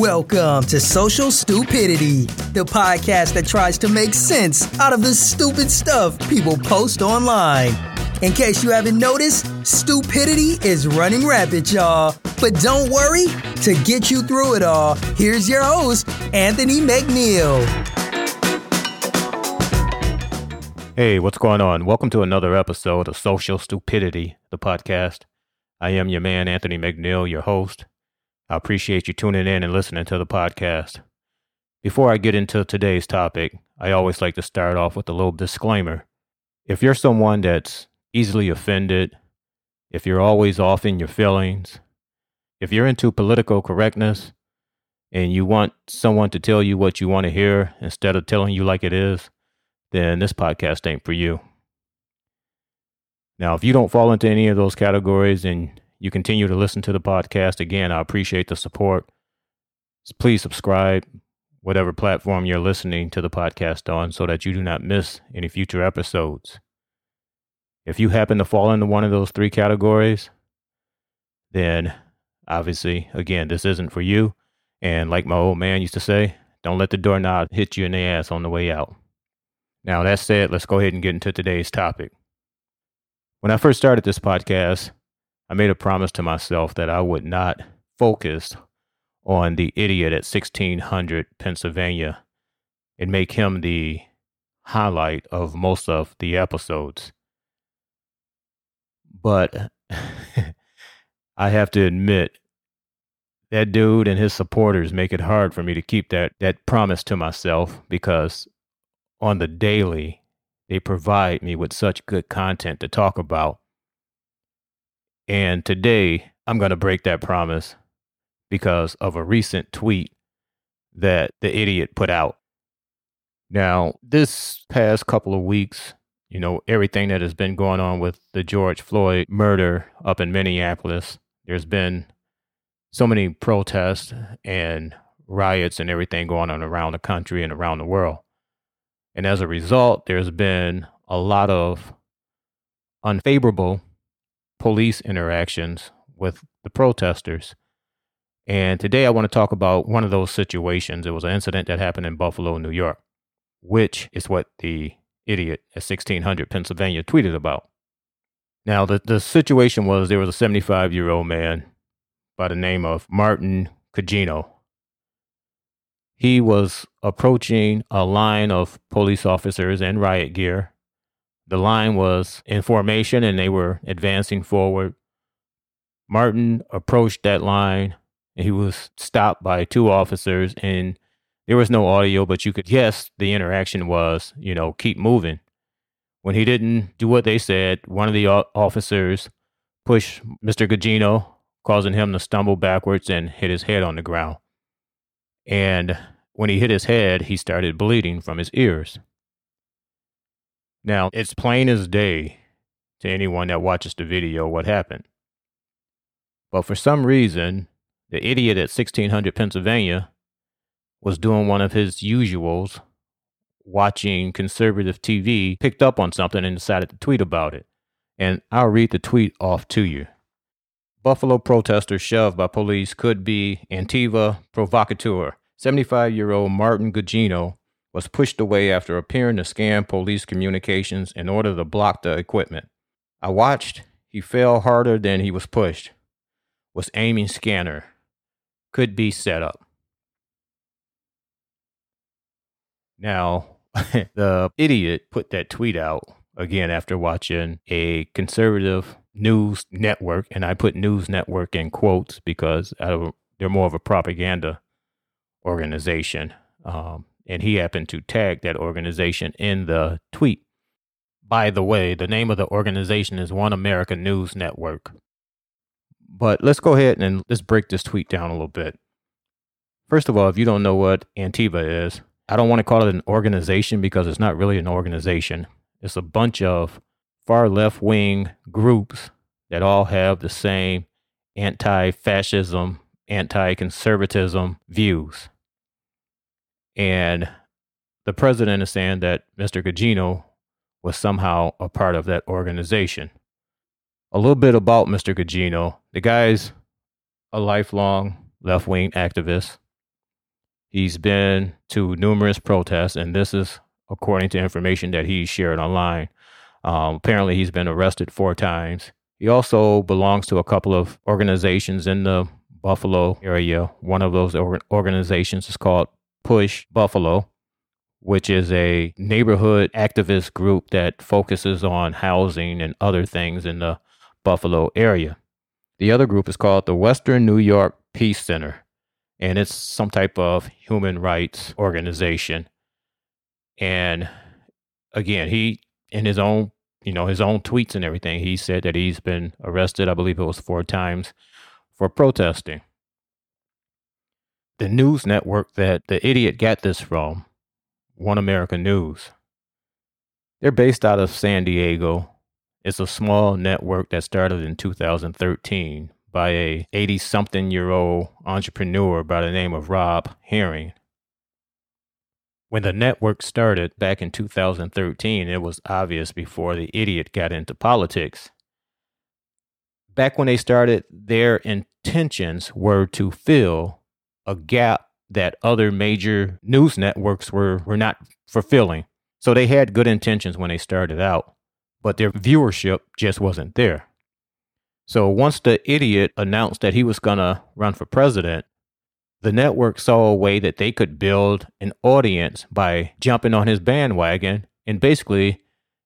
Welcome to Social Stupidity, the podcast that tries to make sense out of the stupid stuff people post online. In case you haven't noticed, stupidity is running rapid, y'all. But don't worry, to get you through it all, here's your host, Anthony McNeil. Hey, what's going on? Welcome to another episode of Social Stupidity, the podcast. I am your man, Anthony McNeil, your host. I appreciate you tuning in and listening to the podcast. Before I get into today's topic, I always like to start off with a little disclaimer. If you're someone that's easily offended, if you're always off in your feelings, if you're into political correctness and you want someone to tell you what you want to hear instead of telling you like it is, then this podcast ain't for you. Now, if you don't fall into any of those categories and you continue to listen to the podcast, again, I appreciate the support. Please subscribe, whatever platform you're listening to the podcast on, so that you do not miss any future episodes. If you happen to fall into one of those three categories, then obviously, again, this isn't for you. And like my old man used to say, don't let the doorknob hit you in the ass on the way out. Now, that said, let's go ahead and get into today's topic. When I first started this podcast, I made a promise to myself that I would not focus on the idiot at 1600 Pennsylvania and make him the highlight of most of the episodes. But I have to admit, that dude and his supporters make it hard for me to keep that, that promise to myself because on the daily, they provide me with such good content to talk about and today, I'm going to break that promise because of a recent tweet that the idiot put out. Now, this past couple of weeks, you know, everything that has been going on with the George Floyd murder up in Minneapolis, there's been so many protests and riots and everything going on around the country and around the world. And as a result, there's been a lot of unfavorable police interactions with the protesters. And today I want to talk about one of those situations. It was an incident that happened in Buffalo, New York, which is what the idiot at 1600 Pennsylvania tweeted about. Now, the, the situation was there was a 75 year old man by the name of Martin Gugino. He was approaching a line of police officers in riot gear the line was in formation and they were advancing forward. Martin approached that line and he was stopped by two officers and there was no audio, but you could guess the interaction was, you know, keep moving. When he didn't do what they said, one of the officers pushed Mr. Gugino, causing him to stumble backwards and hit his head on the ground. And when he hit his head, he started bleeding from his ears. Now, it's plain as day to anyone that watches the video what happened. But for some reason, the idiot at 1600 Pennsylvania was doing one of his usuals, watching conservative TV, picked up on something and decided to tweet about it. And I'll read the tweet off to you. Buffalo protesters shoved by police could be Antifa provocateur. 75 year old Martin Gugino was pushed away after appearing to scan police communications in order to block the equipment. I watched. He fell harder than he was pushed. Was aiming scanner. Could be set up. Now, the idiot put that tweet out again after watching a conservative news network, and I put news network in quotes because they're more of a propaganda organization. Um, and he happened to tag that organization in the tweet. By the way, the name of the organization is One America News Network. But let's go ahead and let's break this tweet down a little bit. First of all, if you don't know what Antifa is, I don't want to call it an organization because it's not really an organization. It's a bunch of far left wing groups that all have the same anti fascism, anti conservatism views. And the president is saying that Mr. Gugino was somehow a part of that organization. A little bit about Mr. Gugino. The guy's a lifelong left wing activist. He's been to numerous protests, and this is according to information that he shared online. Um, apparently, he's been arrested four times. He also belongs to a couple of organizations in the Buffalo area. One of those organizations is called Push Buffalo, which is a neighborhood activist group that focuses on housing and other things in the Buffalo area. The other group is called the Western New York Peace Center, and it's some type of human rights organization. And again, he in his own, you know, his own tweets and everything, he said that he's been arrested, I believe it was four times, for protesting. The news network that the idiot got this from, One America News, they're based out of San Diego. It's a small network that started in 2013 by a 80 something year old entrepreneur by the name of Rob Herring. When the network started back in 2013, it was obvious before the idiot got into politics. Back when they started, their intentions were to fill a gap that other major news networks were, were not fulfilling. So they had good intentions when they started out, but their viewership just wasn't there. So once the idiot announced that he was going to run for president, the network saw a way that they could build an audience by jumping on his bandwagon. And basically,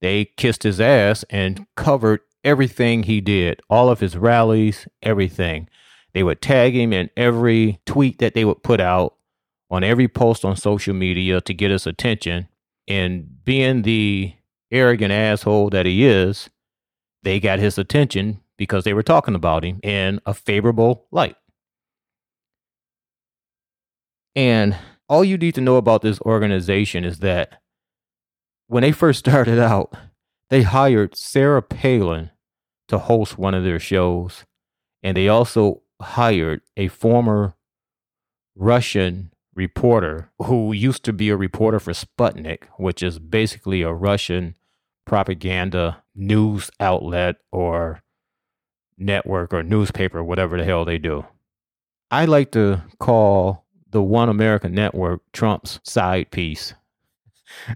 they kissed his ass and covered everything he did, all of his rallies, everything. They would tag him in every tweet that they would put out, on every post on social media to get his attention. And being the arrogant asshole that he is, they got his attention because they were talking about him in a favorable light. And all you need to know about this organization is that when they first started out, they hired Sarah Palin to host one of their shows. And they also hired a former Russian reporter who used to be a reporter for Sputnik, which is basically a Russian propaganda news outlet or network or newspaper, whatever the hell they do. I like to call the One American Network Trump's side piece.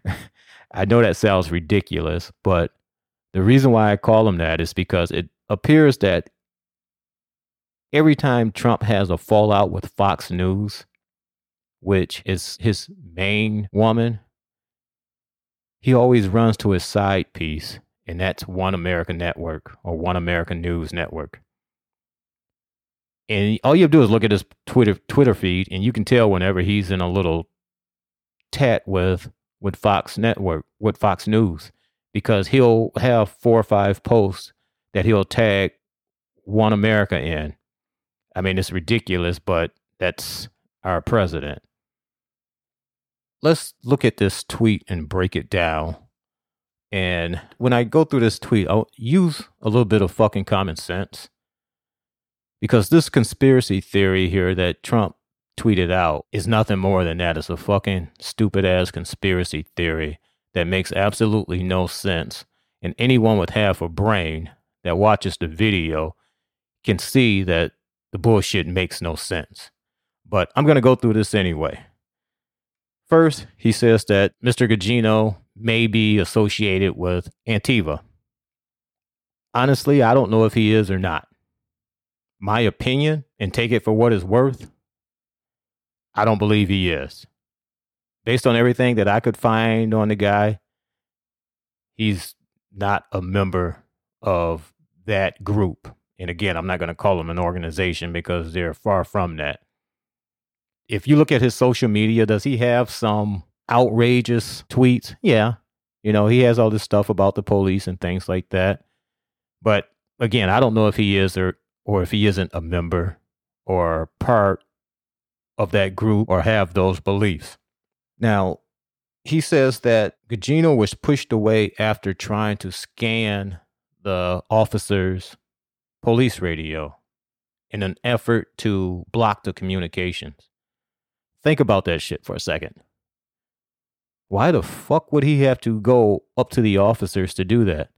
I know that sounds ridiculous, but the reason why I call them that is because it appears that every time Trump has a fallout with Fox News, which is his main woman, he always runs to his side piece and that's One American Network or One American News Network. And all you have to do is look at his Twitter Twitter feed, and you can tell whenever he's in a little tat with with Fox Network, with Fox News, because he'll have four or five posts that he'll tag One America in. I mean, it's ridiculous, but that's our president. Let's look at this tweet and break it down and when I go through this tweet, I'll use a little bit of fucking common sense. Because this conspiracy theory here that Trump tweeted out is nothing more than that. It's a fucking stupid ass conspiracy theory that makes absolutely no sense. And anyone with half a brain that watches the video can see that the bullshit makes no sense. But I'm going to go through this anyway. First, he says that Mr. Gugino may be associated with Antifa. Honestly, I don't know if he is or not. My opinion, and take it for what it's worth, I don't believe he is. Based on everything that I could find on the guy, he's not a member of that group. And again, I'm not going to call him an organization because they're far from that. If you look at his social media, does he have some outrageous tweets. Yeah. You know, he has all this stuff about the police and things like that. But again, I don't know if he is or or if he isn't a member or part of that group or have those beliefs. Now, he says that Gugino was pushed away after trying to scan the officer's police radio in an effort to block the communications. Think about that shit for a second. Why the fuck would he have to go up to the officers to do that?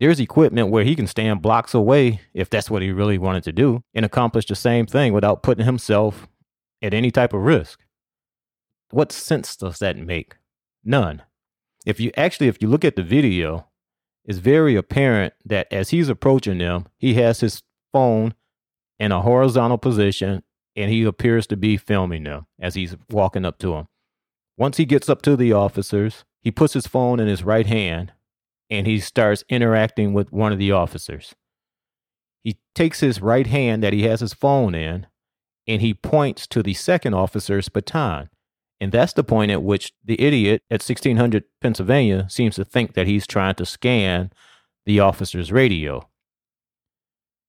There's equipment where he can stand blocks away if that's what he really wanted to do and accomplish the same thing without putting himself at any type of risk. what sense does that make? None. If you actually, if you look at the video, it's very apparent that as he's approaching them, he has his phone in a horizontal position and he appears to be filming them as he's walking up to them. Once he gets up to the officers, he puts his phone in his right hand and he starts interacting with one of the officers. He takes his right hand that he has his phone in and he points to the second officer's baton. And that's the point at which the idiot at 1600 Pennsylvania seems to think that he's trying to scan the officer's radio.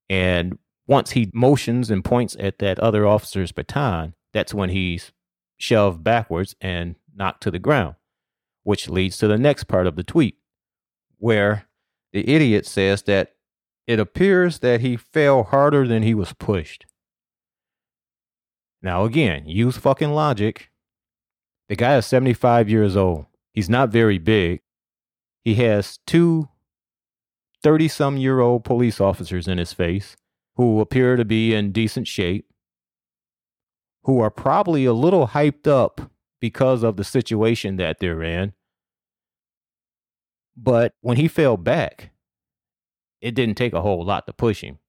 And once he motions and points at that other officer's baton, that's when he's shoved backwards and knocked to the ground, which leads to the next part of the tweet, where the idiot says that it appears that he fell harder than he was pushed. Now, again, use fucking logic. The guy is 75 years old. He's not very big. He has two 30 some year old police officers in his face who appear to be in decent shape, who are probably a little hyped up because of the situation that they're in. But when he fell back, it didn't take a whole lot to push him.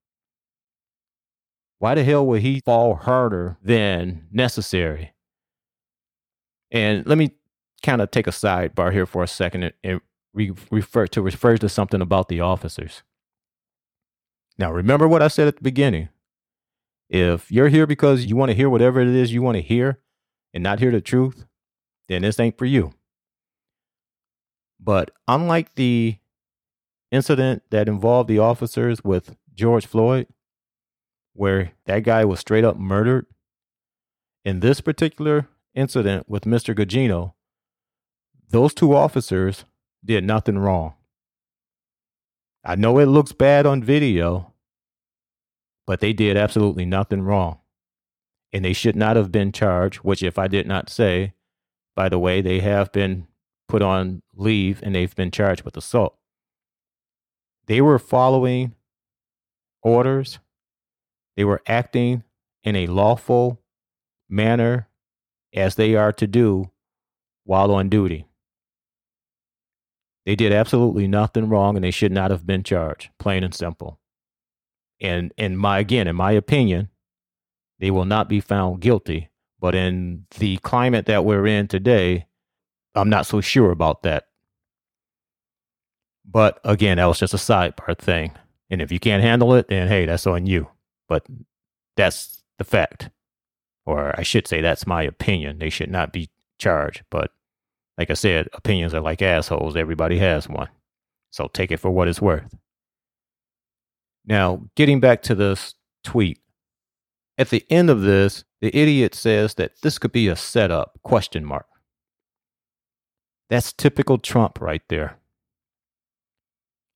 Why the hell would he fall harder than necessary? And let me kind of take a sidebar here for a second and re- refer to refer to something about the officers. Now, remember what I said at the beginning. If you're here because you want to hear whatever it is you want to hear and not hear the truth, then this ain't for you. But unlike the incident that involved the officers with George Floyd, where that guy was straight up murdered, in this particular incident with Mr. Gugino, those two officers did nothing wrong. I know it looks bad on video, but they did absolutely nothing wrong. And they should not have been charged, which, if I did not say, by the way, they have been put on leave and they've been charged with assault. They were following orders, they were acting in a lawful manner as they are to do while on duty. They did absolutely nothing wrong and they should not have been charged, plain and simple. And in my again, in my opinion, they will not be found guilty. But in the climate that we're in today, I'm not so sure about that. But again, that was just a sidebar thing. And if you can't handle it, then hey, that's on you. But that's the fact. Or I should say that's my opinion. They should not be charged. But like I said, opinions are like assholes. Everybody has one. So take it for what it's worth. Now, getting back to this tweet. At the end of this, the idiot says that this could be a setup question mark. That's typical Trump right there.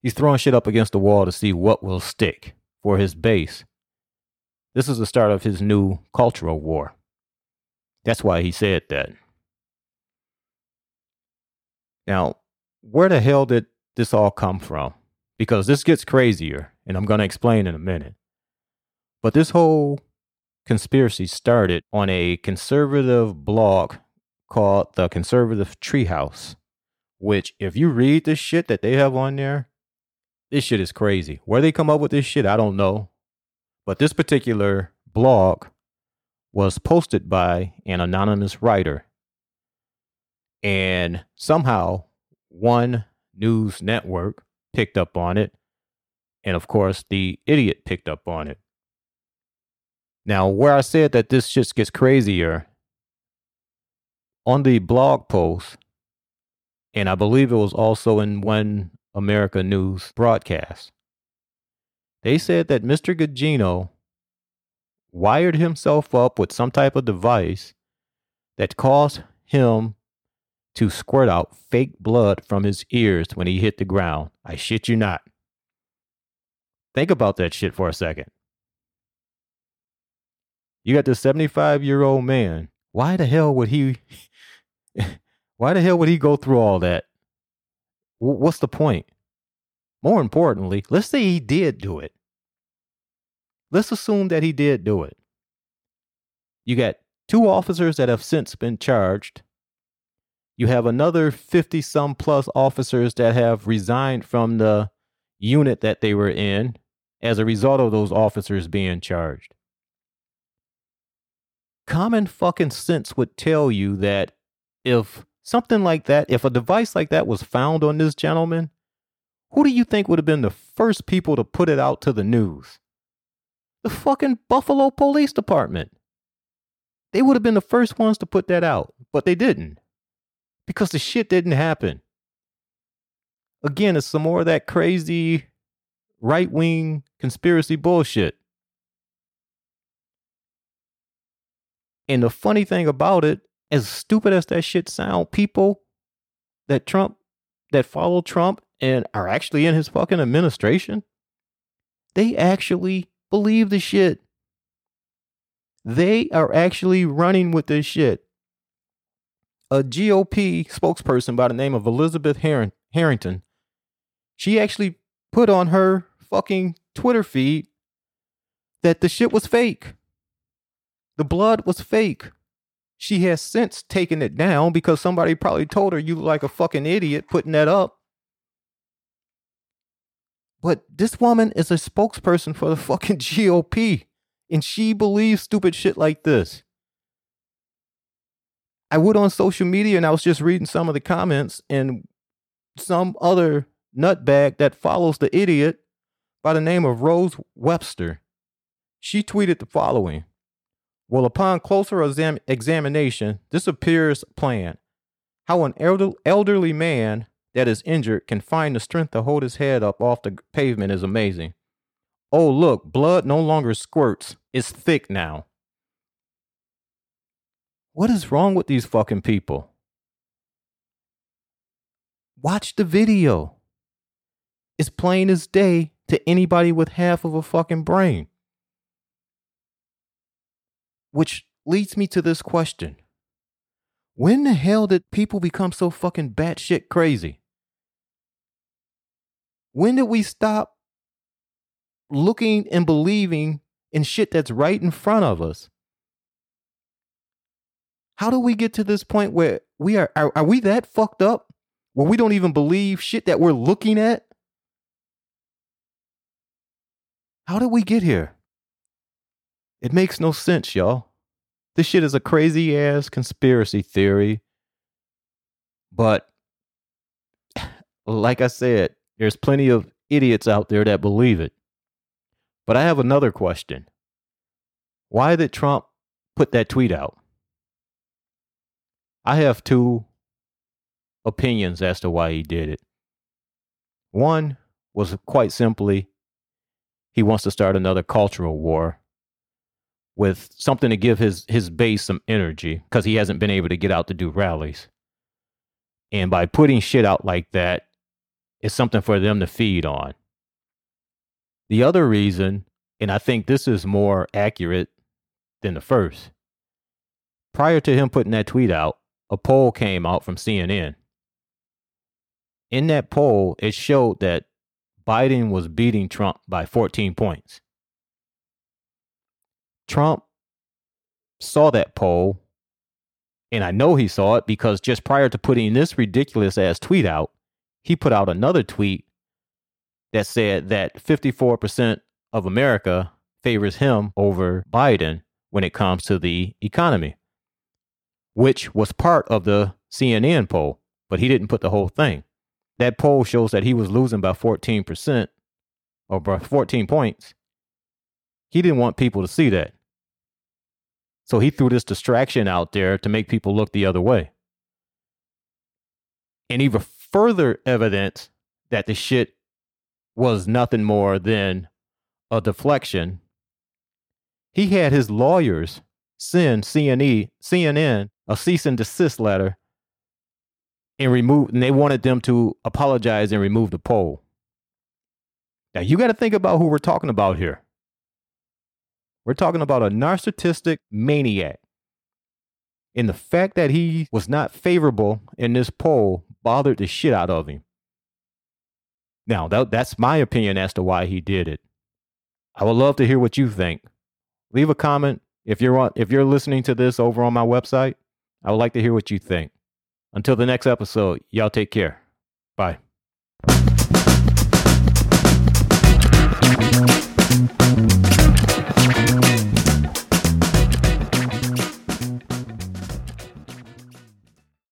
He's throwing shit up against the wall to see what will stick for his base. This is the start of his new cultural war. That's why he said that. Now, where the hell did this all come from? Because this gets crazier, and I'm going to explain in a minute. But this whole conspiracy started on a conservative blog called the Conservative Treehouse, which, if you read the shit that they have on there, this shit is crazy. Where they come up with this shit, I don't know. But this particular blog was posted by an anonymous writer and somehow one news network picked up on it. And of course, the idiot picked up on it. Now, where I said that this just gets crazier, on the blog post, and I believe it was also in One America News broadcast, they said that Mr. Gugino wired himself up with some type of device that caused him to squirt out fake blood from his ears when he hit the ground. I shit you not. Think about that shit for a second. You got this 75 year old man. Why the hell would he? why the hell would he go through all that? What's the point? More importantly, let's say he did do it. Let's assume that he did do it. You got two officers that have since been charged. You have another 50 some plus officers that have resigned from the unit that they were in as a result of those officers being charged. Common fucking sense would tell you that if something like that, if a device like that was found on this gentleman, who do you think would have been the first people to put it out to the news? The fucking Buffalo Police Department. They would have been the first ones to put that out, but they didn't because the shit didn't happen. Again, it's some more of that crazy right wing conspiracy bullshit. And the funny thing about it, as stupid as that shit sound, people that Trump that follow Trump and are actually in his fucking administration, they actually believe the shit. They are actually running with this shit. A GOP spokesperson by the name of Elizabeth Harrington, she actually put on her fucking Twitter feed that the shit was fake. The blood was fake. She has since taken it down because somebody probably told her you look like a fucking idiot putting that up. But this woman is a spokesperson for the fucking GOP and she believes stupid shit like this. I went on social media and I was just reading some of the comments and some other nutbag that follows the idiot by the name of Rose Webster. She tweeted the following Well, upon closer exam- examination, this appears planned. How an elder- elderly man that is injured can find the strength to hold his head up off the pavement is amazing. Oh, look, blood no longer squirts. It's thick now. What is wrong with these fucking people? Watch the video. It's plain as day to anybody with half of a fucking brain. Which leads me to this question When the hell did people become so fucking batshit crazy? When did we stop looking and believing in shit that's right in front of us? How do we get to this point where we are, are, are we that fucked up where we don't even believe shit that we're looking at? How did we get here? It makes no sense, y'all. This shit is a crazy ass conspiracy theory. But like I said, there's plenty of idiots out there that believe it. But I have another question. Why did Trump put that tweet out? I have two opinions as to why he did it. One was quite simply he wants to start another cultural war with something to give his his base some energy because he hasn't been able to get out to do rallies. And by putting shit out like that, it's something for them to feed on. The other reason, and I think this is more accurate than the first, prior to him putting that tweet out, a poll came out from CNN. In that poll, it showed that Biden was beating Trump by 14 points. Trump saw that poll, and I know he saw it because just prior to putting this ridiculous ass tweet out, he put out another tweet that said that 54% of America favors him over Biden when it comes to the economy, which was part of the CNN poll, but he didn't put the whole thing that poll shows that he was losing by 14% or by 14 points. He didn't want people to see that. So he threw this distraction out there to make people look the other way. And even further evidence that the shit was nothing more than a deflection. He had his lawyers send CNE, CNN a cease and desist letter and remove and they wanted them to apologize and remove the poll. Now you got to think about who we're talking about here. We're talking about a narcissistic maniac. And the fact that he was not favorable in this poll bothered the shit out of him. Now, that, that's my opinion as to why he did it. I would love to hear what you think. Leave a comment If you're on, if you're listening to this over on my website, I would like to hear what you think. Until the next episode, y'all take care. Bye.